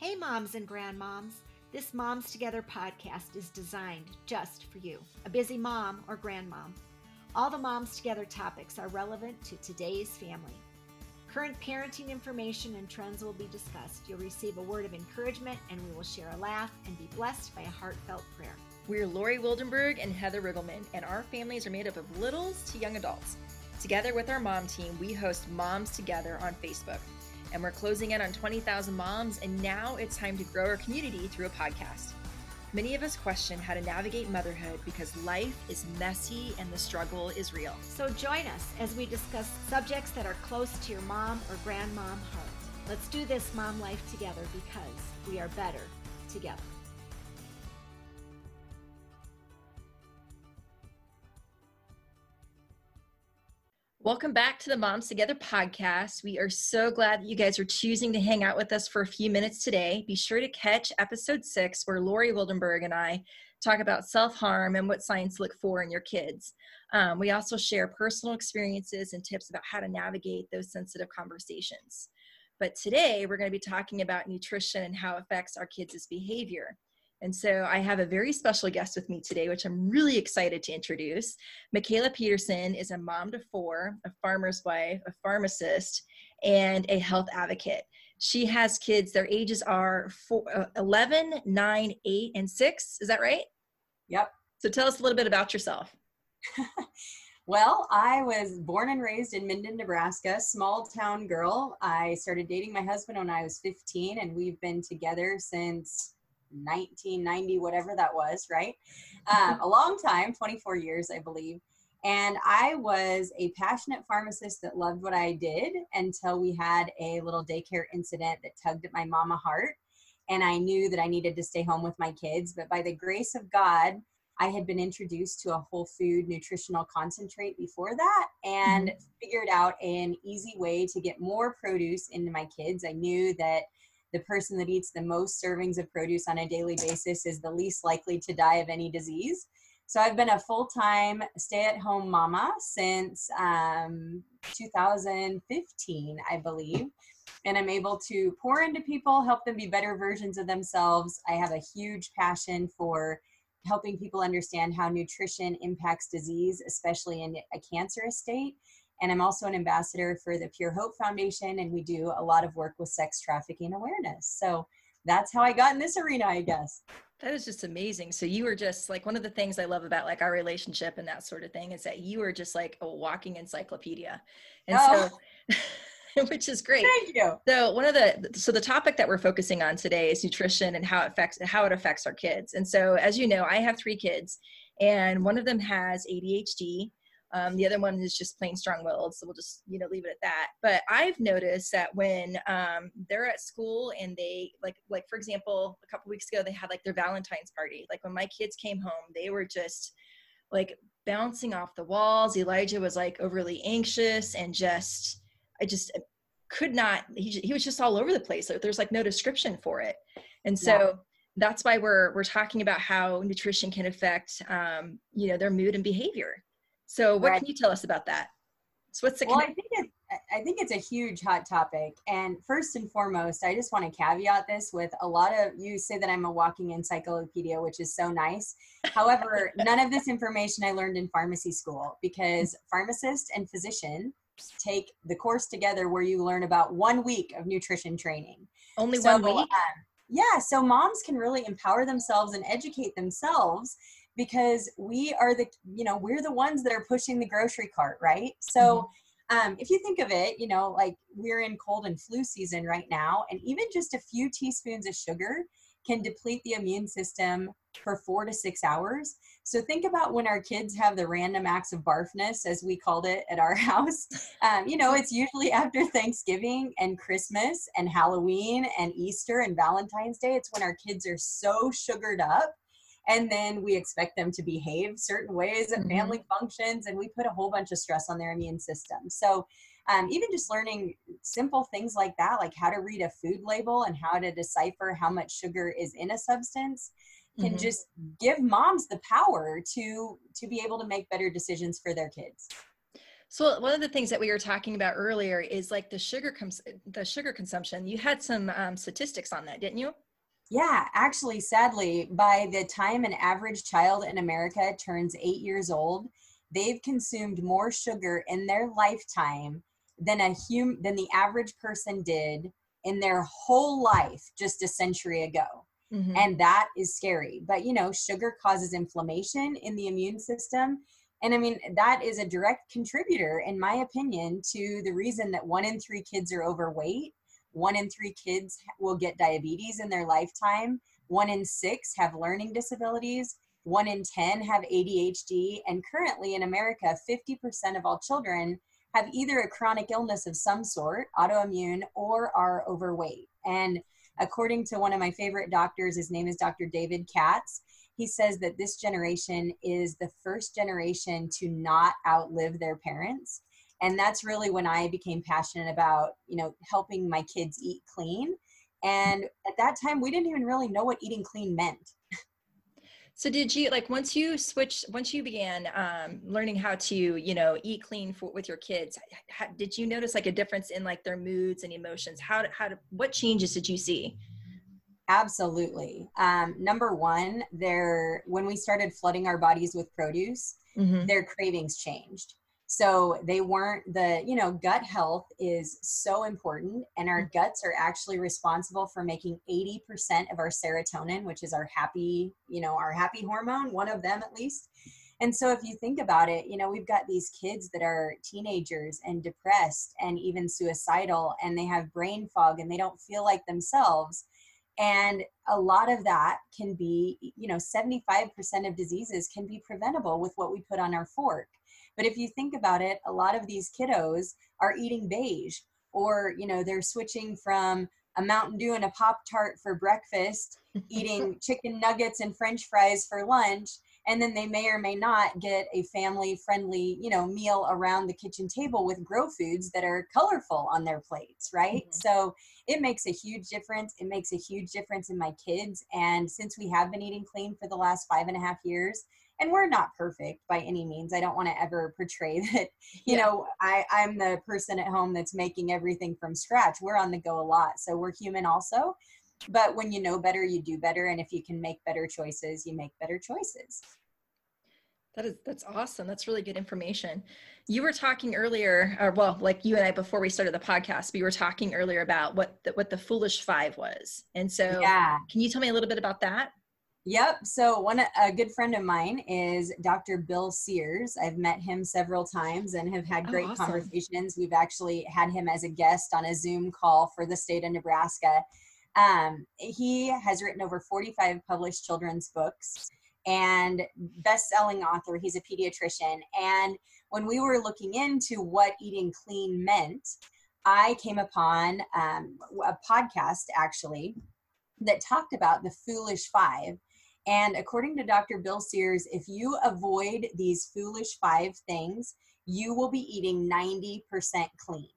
Hey, moms and grandmoms. This Moms Together podcast is designed just for you, a busy mom or grandmom. All the Moms Together topics are relevant to today's family. Current parenting information and trends will be discussed. You'll receive a word of encouragement, and we will share a laugh and be blessed by a heartfelt prayer. We're Lori Wildenberg and Heather Riggleman, and our families are made up of littles to young adults. Together with our mom team, we host Moms Together on Facebook and we're closing in on 20,000 moms, and now it's time to grow our community through a podcast. Many of us question how to navigate motherhood because life is messy and the struggle is real. So join us as we discuss subjects that are close to your mom or grandmom heart. Let's do this mom life together because we are better together. Welcome back to the Moms Together podcast. We are so glad that you guys are choosing to hang out with us for a few minutes today. Be sure to catch episode six, where Lori Wildenberg and I talk about self harm and what signs to look for in your kids. Um, we also share personal experiences and tips about how to navigate those sensitive conversations. But today, we're going to be talking about nutrition and how it affects our kids' behavior. And so I have a very special guest with me today, which I'm really excited to introduce. Michaela Peterson is a mom to four, a farmer's wife, a pharmacist, and a health advocate. She has kids, their ages are four, uh, 11, 9, 8, and 6. Is that right? Yep. So tell us a little bit about yourself. well, I was born and raised in Minden, Nebraska, small town girl. I started dating my husband when I was 15, and we've been together since 1990, whatever that was, right? Um, a long time, 24 years, I believe. And I was a passionate pharmacist that loved what I did until we had a little daycare incident that tugged at my mama heart. And I knew that I needed to stay home with my kids. But by the grace of God, I had been introduced to a whole food nutritional concentrate before that and mm-hmm. figured out an easy way to get more produce into my kids. I knew that the person that eats the most servings of produce on a daily basis is the least likely to die of any disease. So I've been a full time stay at home mama since um, 2015, I believe. And I'm able to pour into people, help them be better versions of themselves. I have a huge passion for helping people understand how nutrition impacts disease, especially in a cancerous state. And I'm also an ambassador for the Pure Hope Foundation, and we do a lot of work with sex trafficking awareness. So that's how I got in this arena, I guess. That is just amazing. So you were just like one of the things I love about like our relationship and that sort of thing is that you were just like a walking encyclopedia. And oh. so which is great. Thank you. So one of the so the topic that we're focusing on today is nutrition and how it affects how it affects our kids. And so as you know, I have three kids and one of them has ADHD um, the other one is just plain strong-willed, so we'll just you know leave it at that. But I've noticed that when um, they're at school and they like like for example, a couple weeks ago they had like their Valentine's party. Like when my kids came home, they were just like bouncing off the walls. Elijah was like overly anxious and just I just could not. He he was just all over the place. There's like no description for it, and so. Yeah that's why we're we're talking about how nutrition can affect um, you know their mood and behavior so what right. can you tell us about that? So what's the well, I think it, I think it's a huge hot topic. And first and foremost, I just want to caveat this with a lot of you say that I'm a walking encyclopedia, which is so nice. However, none of this information I learned in pharmacy school because pharmacist and physician take the course together where you learn about one week of nutrition training. Only so, one week. Um, yeah, so moms can really empower themselves and educate themselves because we are the you know we're the ones that are pushing the grocery cart right? So mm-hmm. um, if you think of it you know like we're in cold and flu season right now and even just a few teaspoons of sugar can deplete the immune system for four to six hours. So think about when our kids have the random acts of barfness as we called it at our house. Um, you know it's usually after thanksgiving and christmas and halloween and easter and valentine's day. It's when our kids are so sugared up and then we expect them to behave certain ways at mm-hmm. family functions and we put a whole bunch of stress on their immune system so um, even just learning simple things like that like how to read a food label and how to decipher how much sugar is in a substance can mm-hmm. just give moms the power to to be able to make better decisions for their kids So one of the things that we were talking about earlier is like the sugar comes the sugar consumption. You had some um, statistics on that, didn't you? Yeah, actually, sadly, by the time an average child in America turns eight years old, they've consumed more sugar in their lifetime than a hum than the average person did in their whole life just a century ago. Mm-hmm. And that is scary. But you know, sugar causes inflammation in the immune system. And I mean, that is a direct contributor, in my opinion, to the reason that one in three kids are overweight, one in three kids will get diabetes in their lifetime, one in six have learning disabilities, one in 10 have ADHD, and currently in America, 50% of all children have either a chronic illness of some sort, autoimmune, or are overweight. And according to one of my favorite doctors, his name is Dr. David Katz, he says that this generation is the first generation to not outlive their parents. And that's really when I became passionate about, you know, helping my kids eat clean. And at that time, we didn't even really know what eating clean meant. So did you like once you switched once you began um, learning how to you know eat clean for, with your kids? How, did you notice like a difference in like their moods and emotions? How how what changes did you see? Absolutely. Um, number one, there when we started flooding our bodies with produce, mm-hmm. their cravings changed so they weren't the you know gut health is so important and our mm. guts are actually responsible for making 80% of our serotonin which is our happy you know our happy hormone one of them at least. And so if you think about it you know we've got these kids that are teenagers and depressed and even suicidal and they have brain fog and they don't feel like themselves. And a lot of that can be you know 75% of diseases can be preventable with what we put on our fork but if you think about it, a lot of these kiddos are eating beige or, you know, they're switching from a Mountain Dew and a Pop Tart for breakfast, eating chicken nuggets and french fries for lunch, and then they may or may not get a family friendly, you know, meal around the kitchen table with grow foods that are colorful on their plates, right? Mm-hmm. So it makes a huge difference. It makes a huge difference in my kids. And since we have been eating clean for the last five and a half years, and we're not perfect by any means i don't want to ever portray that you yeah. know i i'm the person at home that's making everything from scratch we're on the go a lot so we're human also but when you know better you do better and if you can make better choices you make better choices that is that's awesome that's really good information you were talking earlier or well like you and i before we started the podcast we were talking earlier about what the, what the foolish five was and so yeah. can you tell me a little bit about that Yep. So one a good friend of mine is Dr. Bill Sears. I've met him several times and have had oh, great oh, awesome. conversations. We've actually had him as a guest on a Zoom call for the state of Nebraska. Um, he has written over 45 published children's books and best-selling author. He's a pediatrician. And when we were looking into what eating clean meant, I came upon um, a podcast actually that talked about the foolish five and according to Dr. Bill Sears, if you avoid these foolish five things, you will be eating 90% clean.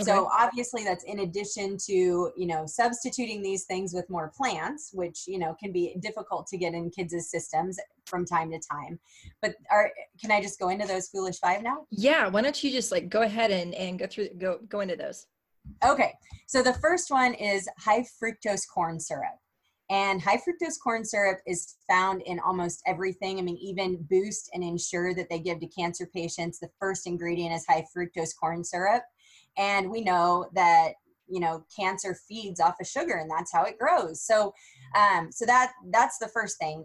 Okay. So obviously that's in addition to, you know, substituting these things with more plants, which, you know, can be difficult to get in kids' systems from time to time. But are can I just go into those foolish five now? Yeah, why don't you just like go ahead and, and go through go go into those. Okay. So the first one is high fructose corn syrup. And high fructose corn syrup is found in almost everything. I mean, even Boost and Ensure that they give to cancer patients, the first ingredient is high fructose corn syrup. And we know that you know cancer feeds off of sugar and that's how it grows so um, so that that's the first thing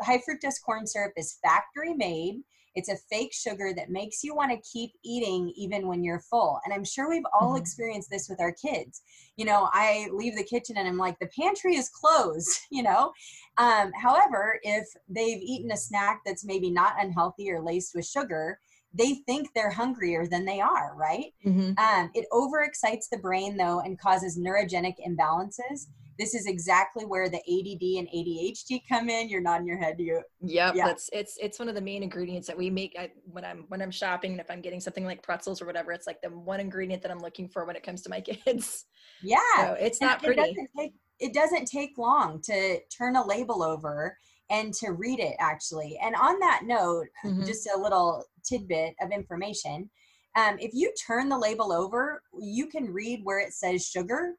high fructose corn syrup is factory made it's a fake sugar that makes you want to keep eating even when you're full. And I'm sure we've all mm-hmm. experienced this with our kids. You know, I leave the kitchen and I'm like, the pantry is closed, you know? Um, however, if they've eaten a snack that's maybe not unhealthy or laced with sugar, they think they're hungrier than they are, right? Mm-hmm. Um, it overexcites the brain, though, and causes neurogenic imbalances this is exactly where the ADD and ADHD come in. You're nodding your head. You. Yep. Yeah. That's it's it's one of the main ingredients that we make I, when I'm when I'm shopping. And if I'm getting something like pretzels or whatever, it's like the one ingredient that I'm looking for when it comes to my kids. Yeah. So it's not pretty. It doesn't, take, it doesn't take long to turn a label over and to read it actually. And on that note, mm-hmm. just a little tidbit of information Um, if you turn the label over, you can read where it says sugar.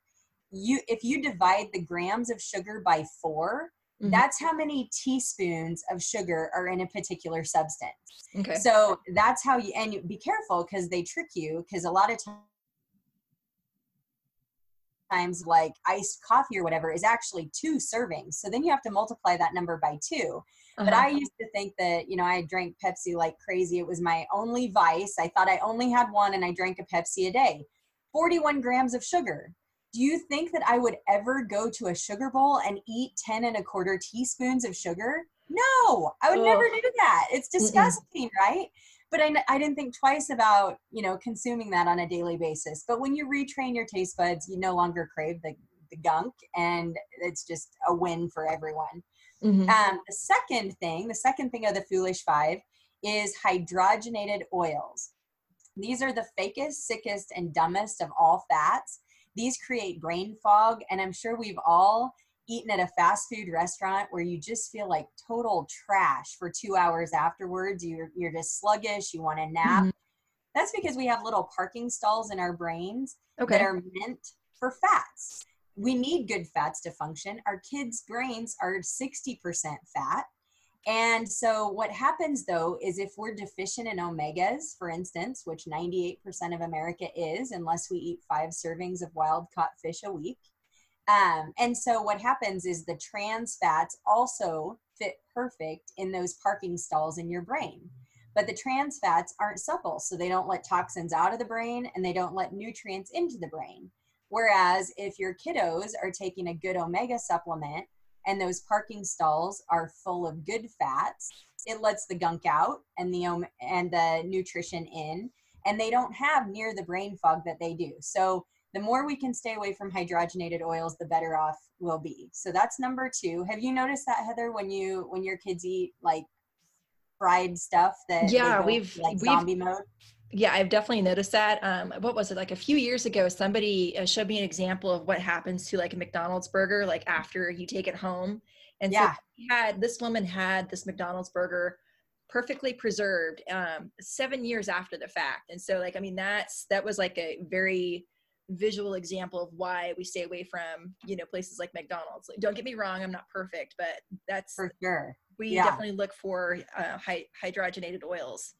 You, if you divide the grams of sugar by 4 Mhm. that's how many teaspoons of sugar are in a particular substance. Okay. So that's how you, and be careful because they trick you because a lot of times times like iced coffee or whatever is actually two servings. So then you have to multiply that number by two. But Uh-huh. I used to think that, you know, I drank Pepsi like crazy. It was my only vice. I thought I only had one and I drank a Pepsi a day. 41 grams of sugar. Do you think that I would ever go to a sugar bowl and eat 10 and a quarter teaspoons of sugar? No, I would never do that. It's disgusting, right? But I, I didn't think twice about, you know, consuming that on a daily basis. But when you retrain your taste buds, you no longer crave the, the gunk and it's just a win for everyone. Mhm. Um, the second thing, the second thing of the foolish five is hydrogenated oils. These are the fakest, sickest, and dumbest of all fats. These create brain fog, and I'm sure we've all eaten at a fast food restaurant where you just feel like total trash for two hours afterwards. You're you're just sluggish. You want to nap. Mhm. That's because we have little parking stalls in our brains Okay. that are meant for fats. We need good fats to function. Our kids' brains are 60% fat. And so, what happens though is if we're deficient in omegas, for instance, which 98% of America is, unless we eat five servings of wild caught fish a week. Um, and so, what happens is the trans fats also fit perfect in those parking stalls in your brain. But the trans fats aren't supple, so they don't let toxins out of the brain and they don't let nutrients into the brain. Whereas if your kiddos are taking a good omega supplement and those parking stalls are full of good fats, it lets the gunk out and the om- and the nutrition in, and they don't have near the brain fog that they do. So the more we can stay away from hydrogenated oils, the better off we'll be. So that's number two. Have you noticed that Heather when you when your kids eat like fried stuff that Yeah, we've- like we've- mode? Yeah, I've definitely noticed that. Um, what was it like a few years ago? Somebody uh, showed me an example of what happens to like a McDonald's burger, like after you take it home. And Yeah. so we had this woman had this McDonald's burger perfectly preserved um, seven years after the fact. And so, like, I mean, that's that was like a very visual example of why we stay away from you know places like McDonald's. Like, don't get me wrong, I'm not perfect, but that's For sure. we yeah. definitely look for uh, hy- hydrogenated oils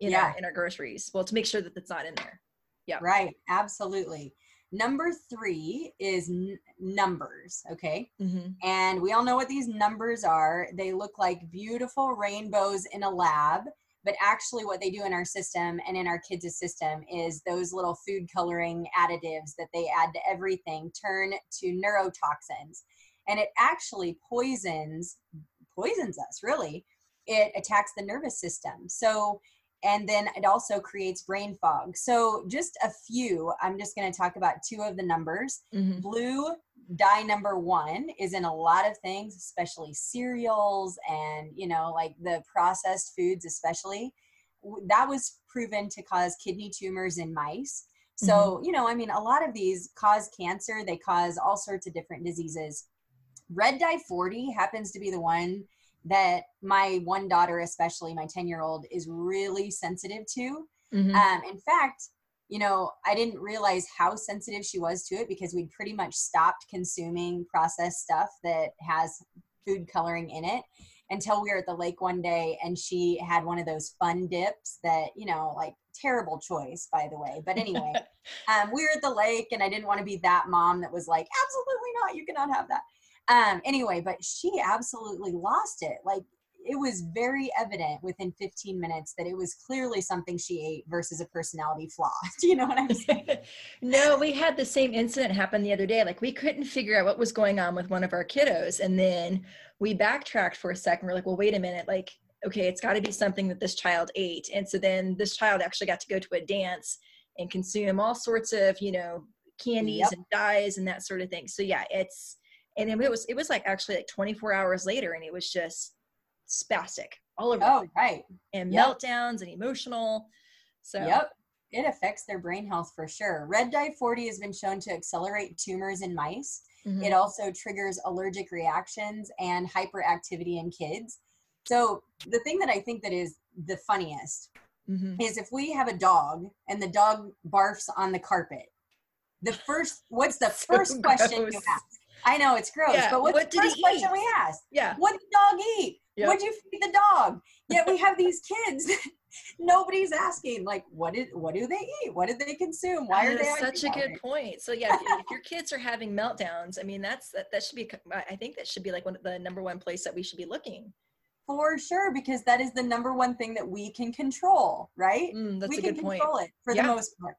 in Yeah. our in our groceries. Well, to make sure that it's not in there. Yeah. Right, absolutely. Number three is n- numbers, okay? Mm-hmm. And we all know what these numbers are. They look like beautiful rainbows in a lab, but actually, what they do in our system and in our kids' system is those little food coloring additives that they add to everything turn to neurotoxins. And it actually poisons poisons us, really. It attacks the nervous system. So and then it also creates brain fog. So, just a few, I'm just going to talk about two of the numbers. Mm-hmm. Blue dye number one is in a lot of things, especially cereals and, you know, like the processed foods, especially. That was proven to cause kidney tumors in mice. So, you know, I mean, a lot of these cause cancer, they cause all sorts of different diseases. Red dye 40 happens to be the one that my one daughter, especially my 10 year old, is really sensitive to. Mm-hmm. Um, in fact, you know, I didn't realize how sensitive she was to it because we'd pretty much stopped consuming processed stuff that has food coloring in it until we were at the lake one day and she had one of those fun dips that, you know, like terrible choice, by the way. But anyway, um, we were at the lake and I didn't want to be that mom that was like, absolutely not, you cannot have that. Um, anyway, but she absolutely lost it. Like it was very evident within 15 minutes that it was clearly something she ate versus a personality flaw. Do you know what I'm saying? no, we had the same incident happen the other day. Like we couldn't figure out what was going on with one of our kiddos. And then we backtracked for a second. We're like, well, wait a minute. Like, okay, it's got to be something that this child ate. And so then this child actually got to go to a dance and consume all sorts of, you know, candies Yep. and dyes and that sort of thing. So yeah, it's, and then it was, it was like actually like 24 hours later and it was just spastic all over Oh, right. and yep. meltdowns and emotional. So Yep. It affects their brain health for sure. Red dye 40 has been shown to accelerate tumors in mice. mhm. It also triggers allergic reactions and hyperactivity in kids. So the thing that I think that is the funniest mm-hmm. is if we have a dog and the dog barfs on the carpet, the first, what's the so first gross. question you ask? I know it's gross, yeah. but what's what the first question we ask? Yeah. What did the dog eat? Yep. What'd you feed the dog? Yet we have these kids. Nobody's asking like, what did what do they eat? What did they consume? Why are they? Such a good point. So yeah, if, if, your kids are having meltdowns, I mean, that's that, that should be. I think that should be like one of the number one place that we should be looking. For sure, because that is the number one thing that we can control, right? Mm, that's we a can good control point. it for yeah. the most part.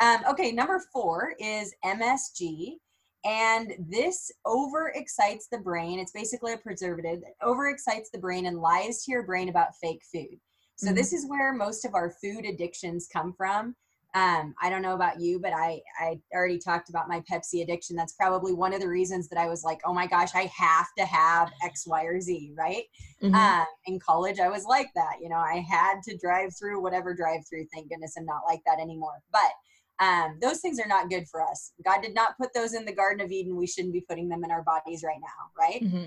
Um, okay, number four is MSG. And this overexcites the brain. It's basically a preservative that overexcites the brain and lies to your brain about fake food. So, mm-hmm. this is where most of our food addictions come from. Um, I don't know about you, but I, I already talked about my Pepsi addiction. That's probably one of the reasons that I was like, oh my gosh, I have to have X, Y, or Z, right? Mm-hmm. Um, in college, I was like that. You know, I had to drive through whatever drive through. Thank goodness I'm not like that anymore. But um, those things are not good for us. God did not put those in the Garden of Eden. We shouldn't be putting them in our bodies right now, right? Mm-hmm.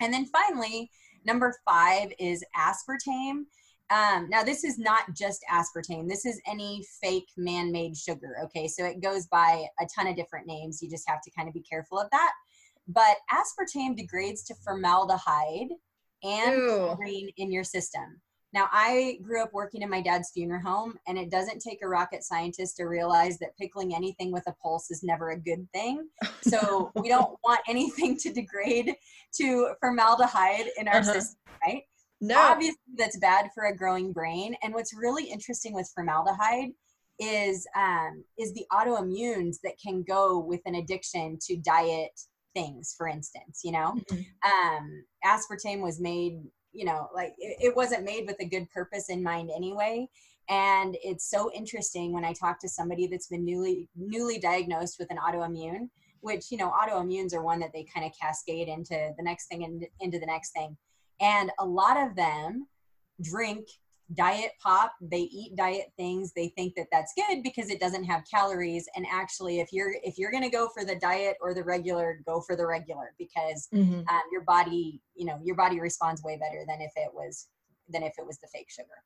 And then finally, number five is aspartame. Um, now, this is not just aspartame. This is any fake man-made sugar. Okay, so it goes by a ton of different names. You just have to kind of be careful of that. But aspartame degrades to formaldehyde and green in your system. Now, I grew up working in my dad's funeral home, and it doesn't take a rocket scientist to realize that pickling anything with a pulse is never a good thing. So, we don't want anything to degrade to formaldehyde in our uh-huh. system, right? No. Obviously, that's bad for a growing brain. And what's really interesting with formaldehyde is um, is the autoimmunes that can go with an addiction to diet things for instance you know mm-hmm. um, aspartame was made you know like it, it wasn't made with a good purpose in mind anyway. And it's so interesting when i talk to somebody that's been newly newly diagnosed with an autoimmune which you know autoimmunes are one that they kind of cascade into the next thing and into the next thing. And a lot of them drink diet pop they eat diet things they think that that's good because it doesn't have calories and actually if you're if you're going to go for the diet or the regular go for the regular because mm-hmm. um, your body you know your body responds way better than if it was than if it was the fake sugar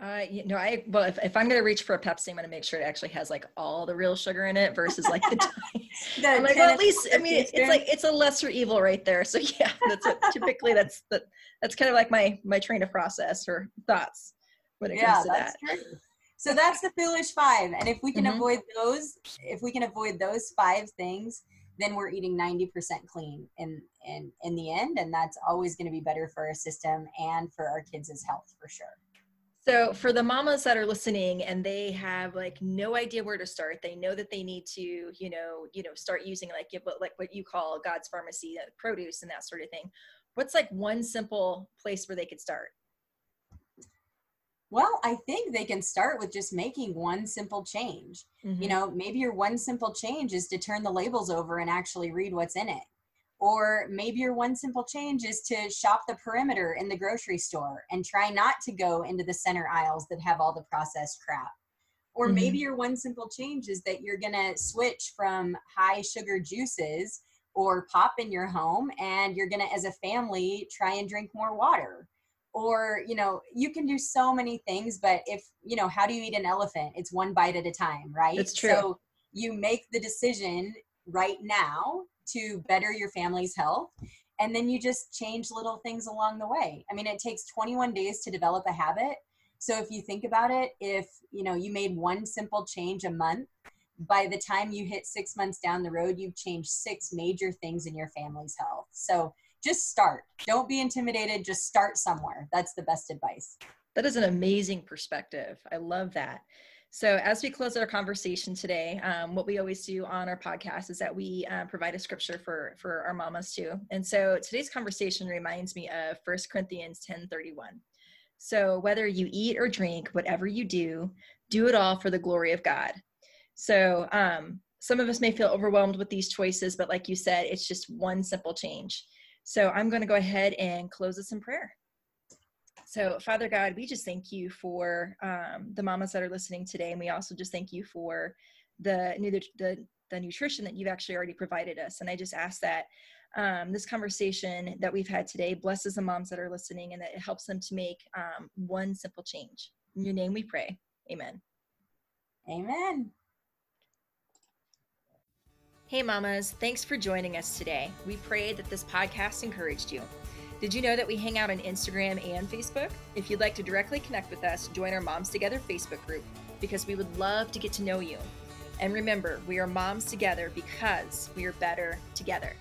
uh, you know, I well, if, if I'm gonna reach for a Pepsi, I'm gonna make sure it actually has like all the real sugar in it versus like the. the I'm like, well, at least I mean, it's like it's a lesser evil right there. So yeah, that's what, typically that's the that's kind of like my my train of process or thoughts when it yeah, comes to that. True. So that's the foolish five, and if we can mm-hmm. avoid those, if we can avoid those five things, then we're eating 90% clean in in in the end, and that's always going to be better for our system and for our kids' health for sure. So for the mamas that are listening and they have like no idea where to start, they know that they need to, you know, you know, start using like like what you call God's pharmacy, uh, produce and that sort of thing. What's like one simple place where they could start? Well, I think they can start with just making one simple change. Mm-hmm. You know, maybe your one simple change is to turn the labels over and actually read what's in it. Or maybe your one simple change is to shop the perimeter in the grocery store and try not to go into the center aisles that have all the processed crap. Or mm-hmm. maybe your one simple change is that you're to switch from high sugar juices or pop in your home and you're to, as a family, try and drink more water. Or, you know, you can do so many things, but if, you know, how do you eat an elephant? It's one bite at a time, right? It's true. So you make the decision right now to better your family's health. And then you just change little things along the way. I mean it takes 21 days to develop a habit. So if you think about it if you know you made one simple change a month by the time you hit six months down the road you've changed six major things in your family's health. So just start. Don't be intimidated. Just start somewhere. That's the best advice. That is an amazing perspective. I love that so, as we close our conversation today, um, what we always do on our podcast is that we uh, provide a scripture for for our mamas too. And so, today's conversation reminds me of First Corinthians ten thirty one. So, whether you eat or drink, whatever you do, do it all for the glory of God. So, um, some of us may feel overwhelmed with these choices, but like you said, it's just one simple change. So, I'm going to go ahead and close this in prayer. So, Father God, we just thank you for um, the mamas that are listening today, and we also just thank you for the, the the nutrition that you've actually already provided us. And I just ask that um, this conversation that we've had today blesses the moms that are listening, and that it helps them to make um, one simple change. In your name we pray. Amen. Amen. Hey, mamas, thanks for joining us today. We pray that this podcast encouraged you. Did you know that we hang out on Instagram and Facebook? If you'd like to directly connect with us, join our Moms Together Facebook group because we would love to get to know you. And remember, we are moms together because we are better together.